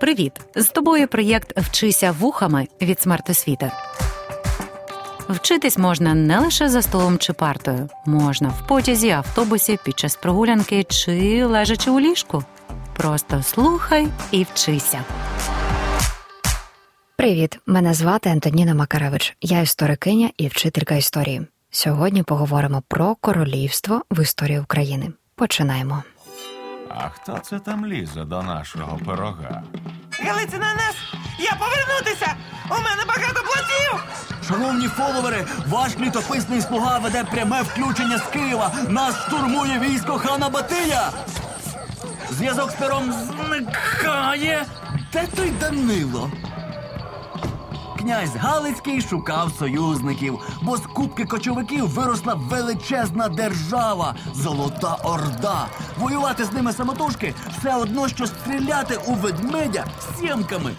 Привіт! З тобою проєкт Вчися вухами від смертосвіти. Вчитись можна не лише за столом чи партою, можна в потязі, автобусі, під час прогулянки чи лежачи у ліжку. Просто слухай і вчися. Привіт! Мене звати Антоніна Макаревич. Я історикиня і вчителька історії. Сьогодні поговоримо про королівство в історії України. Починаємо. А хто це там лізе до нашого пирога? Галицина нас! Я повернутися! У мене багато платів! Шановні фоловери, ваш літописний слуга веде пряме включення з Києва. Нас штурмує військо хана Батия. Зв'язок з пером зникає. Де той Данило? Князь Галицький шукав союзників, бо з кубки кочовиків виросла величезна держава, Золота Орда. Воювати з ними самотужки все одно, що стріляти у ведмедя сімками.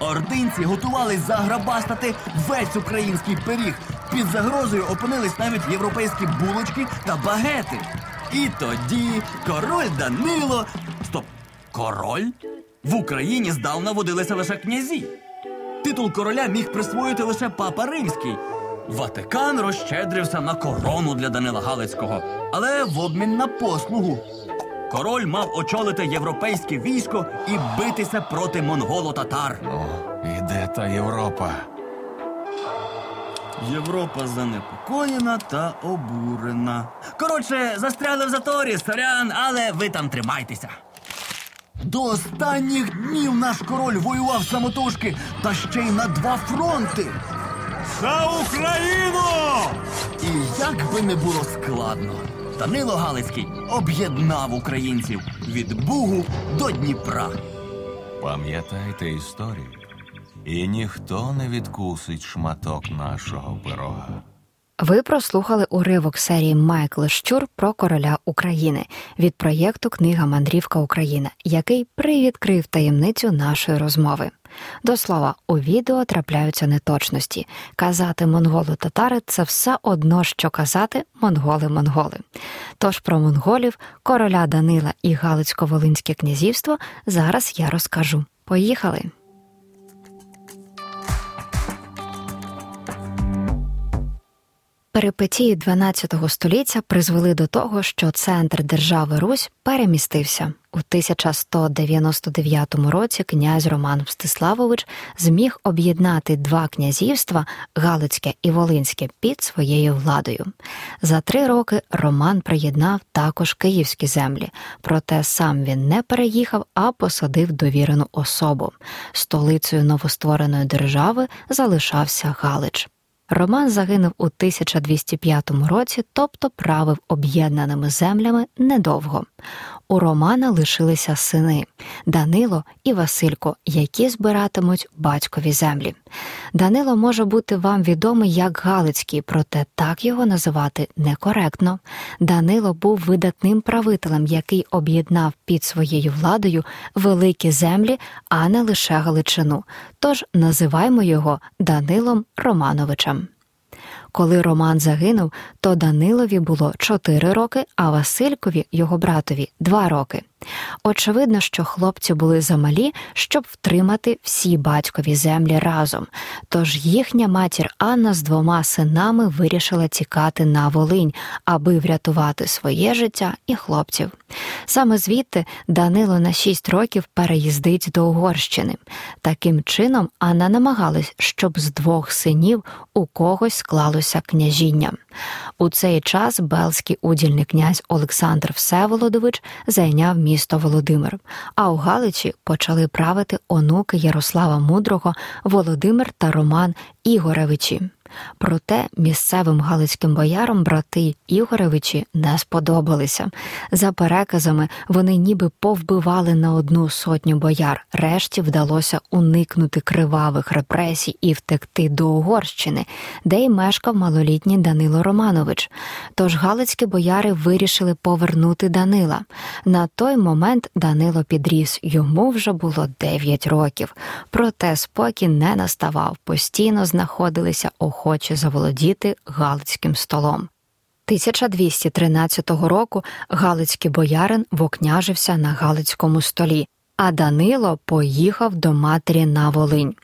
Ординці готувались заграбастати весь український пиріг. Під загрозою опинились навіть європейські булочки та багети. І тоді король Данило. Стоп, король? В Україні здавна водилися лише князі. Титул короля міг присвоїти лише папа римський. Ватикан розщедрився на корону для Данила Галицького, але в обмін на послугу. Король мав очолити європейське військо і битися проти монголо-татар. Ну, і де та Європа? Європа занепокоєна та обурена. Коротше, застряли в заторі, сорян, але ви там тримайтеся. До останніх днів наш король воював самотужки, та ще й на два фронти. За Україну! І як би не було складно, Данило Галицький об'єднав українців від Бугу до Дніпра. Пам'ятайте історію. І ніхто не відкусить шматок нашого пирога. Ви прослухали уривок серії Майкл Щур про короля України від проєкту Книга Мандрівка Україна, який привідкрив таємницю нашої розмови. До слова, у відео трапляються неточності. Казати монголи-татари це все одно, що казати монголи-монголи. Тож про монголів, короля Данила і Галицько-Волинське князівство зараз я розкажу. Поїхали! Перипетії XII століття призвели до того, що центр держави Русь перемістився. У 1199 році князь Роман Мстиславович зміг об'єднати два князівства Галицьке і Волинське під своєю владою. За три роки Роман приєднав також київські землі, проте сам він не переїхав, а посадив довірену особу. Столицею новоствореної держави залишався Галич. Роман загинув у 1205 році, тобто правив об'єднаними землями недовго. У Романа лишилися сини Данило і Василько, які збиратимуть батькові землі. Данило може бути вам відомий як Галицький, проте так його називати некоректно. Данило був видатним правителем, який об'єднав під своєю владою великі землі, а не лише Галичину. Тож називаємо його Данилом Романовичем. Коли Роман загинув, то Данилові було 4 роки, а Василькові, його братові, 2 роки. Очевидно, що хлопці були замалі, щоб втримати всі батькові землі разом. Тож їхня матір Анна з двома синами вирішила тікати на Волинь, аби врятувати своє життя і хлопців. Саме звідти Данило на шість років переїздить до Угорщини. Таким чином Анна намагалась, щоб з двох синів у когось склалося княжіння. У цей час Белський удільний князь Олександр Всеволодович зайняв місто Володимир, а у Галичі почали правити онуки Ярослава Мудрого, Володимир та Роман Ігоревичі. Проте місцевим галицьким боярам брати Ігоревичі не сподобалися. За переказами вони ніби повбивали на одну сотню бояр. Решті вдалося уникнути кривавих репресій і втекти до Угорщини, де й мешкав малолітній Данило Романович. Тож галицькі бояри вирішили повернути Данила. На той момент Данило підріс, йому вже було 9 років. Проте спокій не наставав, постійно знаходилися охочі заволодіти Галицьким столом. 1213 року Галицький боярин вокняжився на Галицькому столі, а Данило поїхав до матері на Волинь.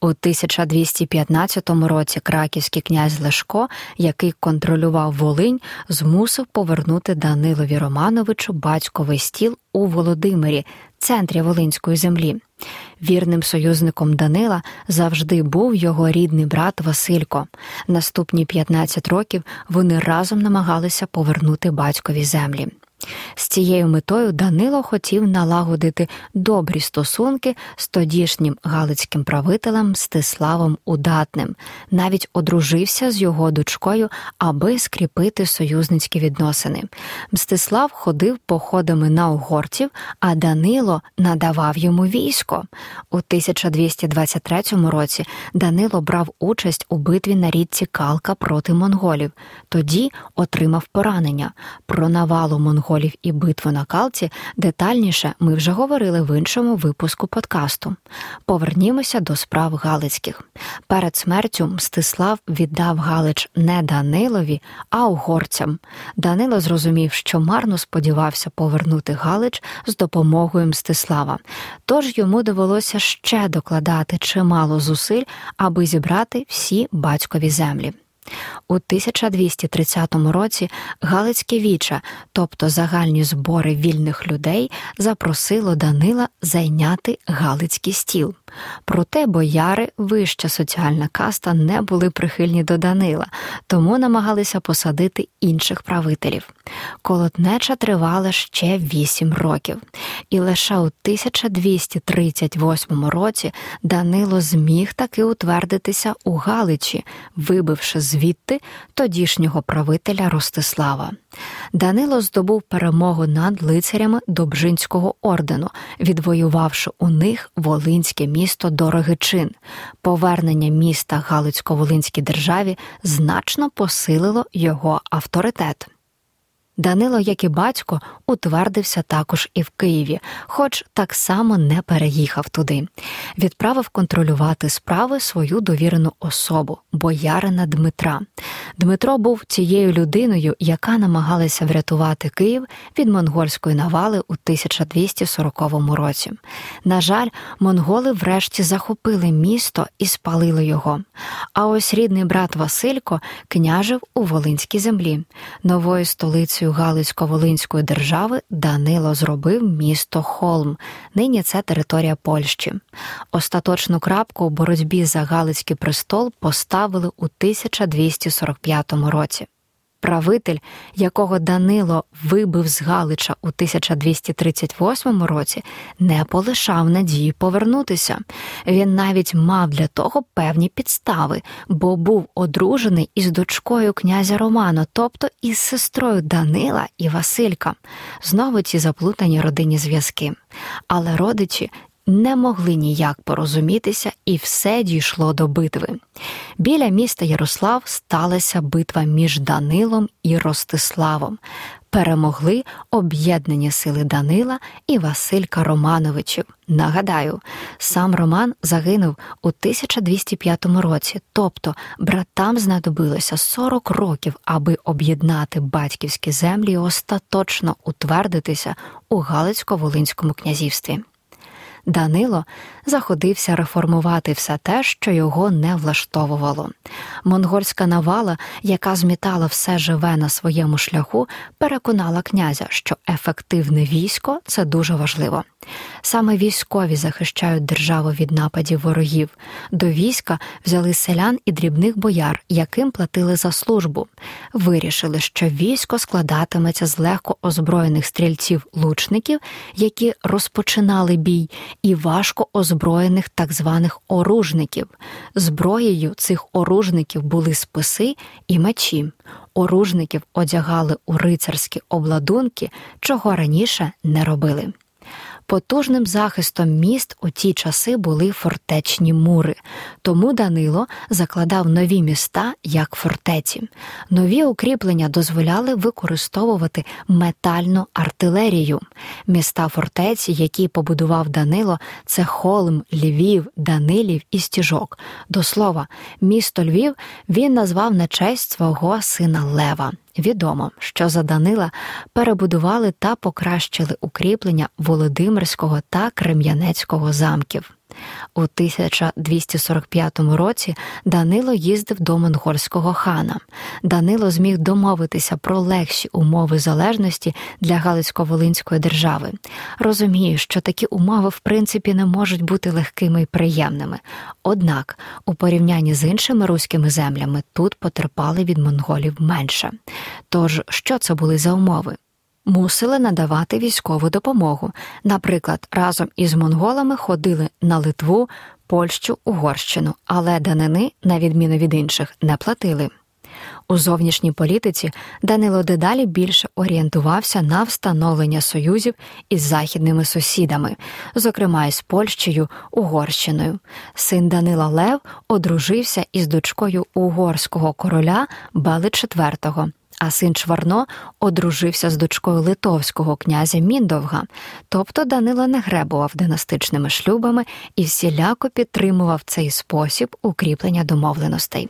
У 1215 році краківський князь Лешко, який контролював Волинь, змусив повернути Данилові Романовичу батьковий стіл у Володимирі, центрі Волинської землі. Вірним союзником Данила завжди був його рідний брат Василько. Наступні 15 років вони разом намагалися повернути батькові землі. З цією метою Данило хотів налагодити добрі стосунки з тодішнім галицьким правителем Мстиславом Удатним, навіть одружився з його дочкою, аби скріпити союзницькі відносини. Мстислав ходив походами на угорців, а Данило надавав йому військо. У 1223 році Данило брав участь у битві на річці Калка проти монголів. Тоді отримав поранення. Про навалу монголів монголів і битву на Калці детальніше ми вже говорили в іншому випуску подкасту. Повернімося до справ Галицьких. Перед смертю Мстислав віддав Галич не Данилові, а угорцям. Данило зрозумів, що марно сподівався повернути Галич з допомогою Мстислава, тож йому довелося ще докладати чимало зусиль, аби зібрати всі батькові землі. У 1230 році Галицьке віча, тобто загальні збори вільних людей, запросило Данила зайняти Галицький стіл. Проте бояри, вища соціальна каста, не були прихильні до Данила, тому намагалися посадити інших правителів. Колотнеча тривала ще вісім років, і лише у 1238 році Данило зміг таки утвердитися у Галичі, вибивши звідти тодішнього правителя Ростислава. Данило здобув перемогу над лицарями Добжинського ордену, відвоювавши у них Волинське місто Дорогичин. Повернення міста Галицько-Волинській державі значно посилило його авторитет. Данило, як і батько, утвердився також і в Києві, хоч так само не переїхав туди. Відправив контролювати справи свою довірену особу, боярина Дмитра. Дмитро був тією людиною, яка намагалася врятувати Київ від монгольської навали у 1240 році. На жаль, монголи врешті захопили місто і спалили його. А ось рідний брат Василько княжив у Волинській землі. Новою столицею столицею Галицько-Волинської держави Данило зробив місто Холм. Нині це територія Польщі. Остаточну крапку у боротьбі за Галицький престол поставили у 1245 році правитель, якого Данило вибив з Галича у 1238 році, не полишав надії повернутися. Він навіть мав для того певні підстави, бо був одружений із дочкою князя Романа, тобто із сестрою Данила і Василька. Знову ці заплутані родинні зв'язки. Але родичі не могли ніяк порозумітися, і все дійшло до битви. Біля міста Ярослав сталася битва між Данилом і Ростиславом. Перемогли об'єднані сили Данила і Василька Романовичів. Нагадаю, сам Роман загинув у 1205 році, тобто братам знадобилося 40 років, аби об'єднати батьківські землі і остаточно утвердитися у Галицько-Волинському князівстві. Данило заходився реформувати все те, що його не влаштовувало. Монгольська навала, яка змітала все живе на своєму шляху, переконала князя, що ефективне військо це дуже важливо. Саме військові захищають державу від нападів ворогів. До війська взяли селян і дрібних бояр, яким платили за службу. Вирішили, що військо складатиметься з легко озброєних стрільців-лучників, які розпочинали бій, і важко озброєних так званих оружників. Зброєю цих оружників були списи і мечі. Оружників одягали у рицарські обладунки, чого раніше не робили. Потужним захистом міст у ті часи були фортечні мури, тому Данило закладав нові міста як фортеці. Нові укріплення дозволяли використовувати метальну артилерію. Міста фортеці, які побудував Данило, це Холм, Львів, Данилів і Стіжок. До слова, місто Львів він назвав на честь свого сина Лева. Відомо, що за Данила перебудували та покращили укріплення Володимирського та Крем'янецького замків. У 1245 році Данило їздив до монгольського хана. Данило зміг домовитися про легші умови залежності для Галицько-Волинської держави. Розумію, що такі умови в принципі не можуть бути легкими і приємними. Однак, у порівнянні з іншими руськими землями тут потерпали від монголів менше. Тож, що це були за умови? Мусили надавати військову допомогу. Наприклад, разом із монголами ходили на Литву, Польщу, Угорщину, але данини, на відміну від інших, не платили. У зовнішній політиці Данило дедалі більше орієнтувався на встановлення союзів із західними сусідами, зокрема із Польщею, Угорщиною. Син Данила Лев одружився із дочкою угорського короля Бели IV а син Чварно одружився з дочкою литовського князя Міндовга, тобто Данило не гребував династичними шлюбами і всіляко підтримував цей спосіб укріплення домовленостей.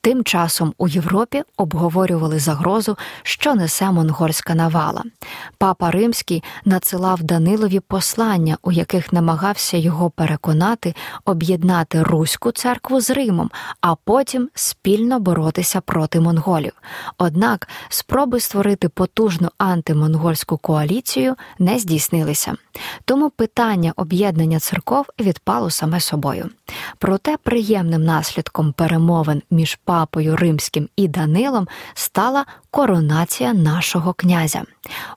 Тим часом у Європі обговорювали загрозу, що несе монгольська навала. Папа Римський надсилав Данилові послання, у яких намагався його переконати об'єднати Руську церкву з Римом, а потім спільно боротися проти монголів. Однак спроби створити потужну антимонгольську коаліцію не здійснилися. Тому питання об'єднання церков відпало саме собою. Проте приємним наслідком перемовин між папою римським і Данилом стала коронація нашого князя.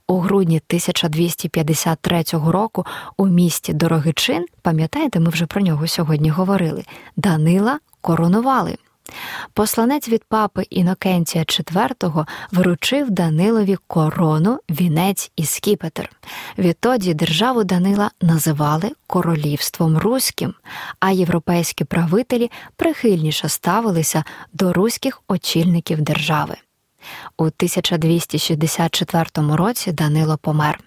У грудні 1253 року у місті Дорогичин, пам'ятаєте, ми вже про нього сьогодні говорили, Данила коронували. Посланець від папи Інокенція IV вручив Данилові корону, вінець і скіпетр. Відтоді державу Данила називали королівством руським, а європейські правителі прихильніше ставилися до руських очільників держави. У 1264 році Данило помер.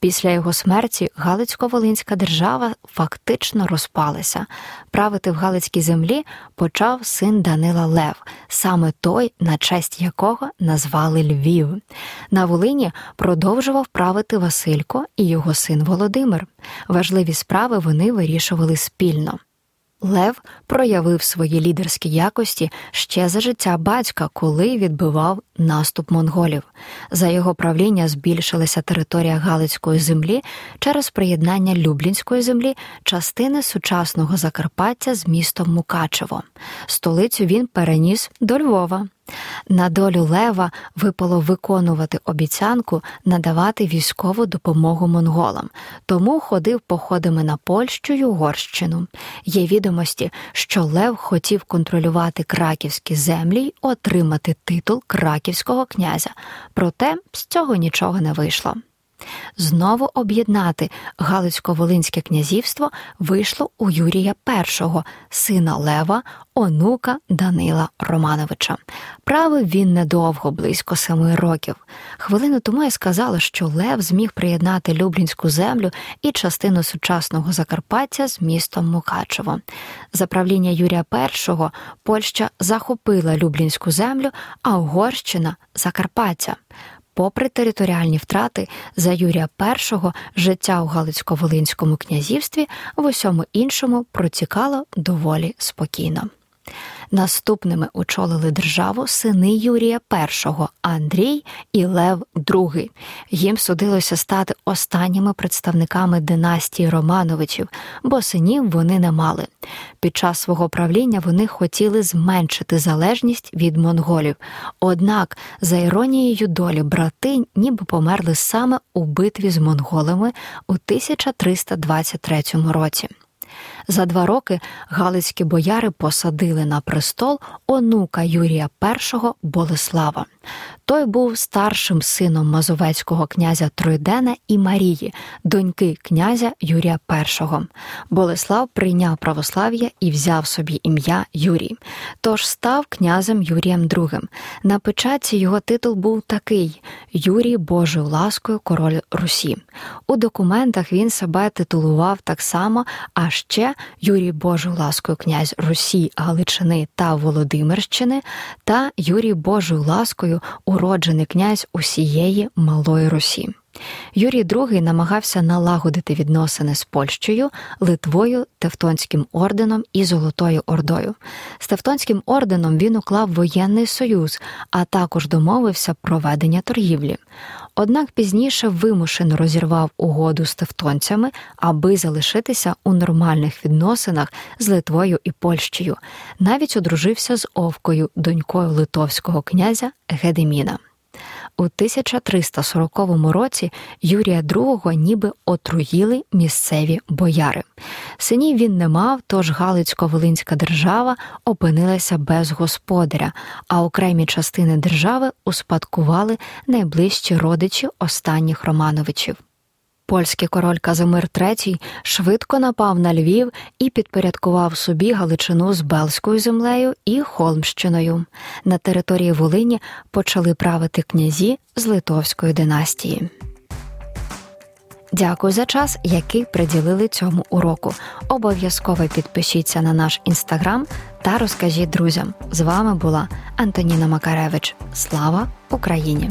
Після його смерті Галицько-Волинська держава фактично розпалася. Правити в Галицькій землі почав син Данила Лев, саме той, на честь якого назвали Львів. На Волині продовжував правити Василько і його син Володимир. Важливі справи вони вирішували спільно. Лев проявив свої лідерські якості ще за життя батька, коли відбивав наступ монголів. За його правління збільшилася територія Галицької землі через приєднання Люблінської землі, частини сучасного Закарпаття з містом Мукачево. Столицю він переніс до Львова. На долю Лева випало виконувати обіцянку надавати військову допомогу монголам, тому ходив походами на Польщу й Угорщину. Є відомості, що Лев хотів контролювати краківські землі й отримати титул краківського князя, проте з цього нічого не вийшло. Знову об'єднати Галицько-Волинське князівство вийшло у Юрія І, сина Лева, онука Данила Романовича. Правив він недовго, близько семи років. Хвилину тому я сказала, що Лев зміг приєднати Люблінську землю і частину сучасного Закарпаття з містом Мукачево. За правління Юрія І Польща захопила Люблінську землю, а Угорщина Закарпаття. Попри територіальні втрати за Юрія І життя у Галицько-Волинському князівстві в усьому іншому протікало доволі спокійно. Наступними очолили державу сини Юрія І Андрій і Лев II. Їм судилося стати останніми представниками династії Романовичів, бо синів вони не мали. Під час свого правління вони хотіли зменшити залежність від монголів. Однак, за іронією долі, брати ніби померли саме у битві з монголами у 1323 році. За два роки галицькі бояри посадили на престол онука Юрія І Болеслава. Той був старшим сином Мазовецького князя Тройдена і Марії, доньки князя Юрія І. Болеслав прийняв православ'я і взяв собі ім'я Юрій, тож став князем Юрієм II. На печатці його титул був такий: Юрій Божою ласкою, король Русі. У документах він себе титулував так само, а ще Юрій Божою ласкою, князь Русі, Галичини та Володимирщини, та Юрій Божою ласкою у новонароджений князь усієї Малої Русі. Юрій II намагався налагодити відносини з Польщею, Литвою, Тевтонським орденом і Золотою Ордою. З Тевтонським орденом він уклав воєнний союз, а також домовився про ведення торгівлі. Однак пізніше вимушено розірвав угоду з тевтонцями, аби залишитися у нормальних відносинах з Литвою і Польщею. Навіть одружився з Овкою, донькою литовського князя Гедеміна. У 1340 році Юрія II ніби отруїли місцеві бояри. Синів він не мав, тож Галицько-Волинська держава опинилася без господаря, а окремі частини держави успадкували найближчі родичі останніх Романовичів. Польський король Казимир III швидко напав на Львів і підпорядкував собі Галичину з Белською землею і Холмщиною. На території Волині почали правити князі з Литовської династії. Дякую за час, який приділили цьому уроку. Обов'язково підпишіться на наш інстаграм та розкажіть друзям. З вами була Антоніна Макаревич. Слава Україні!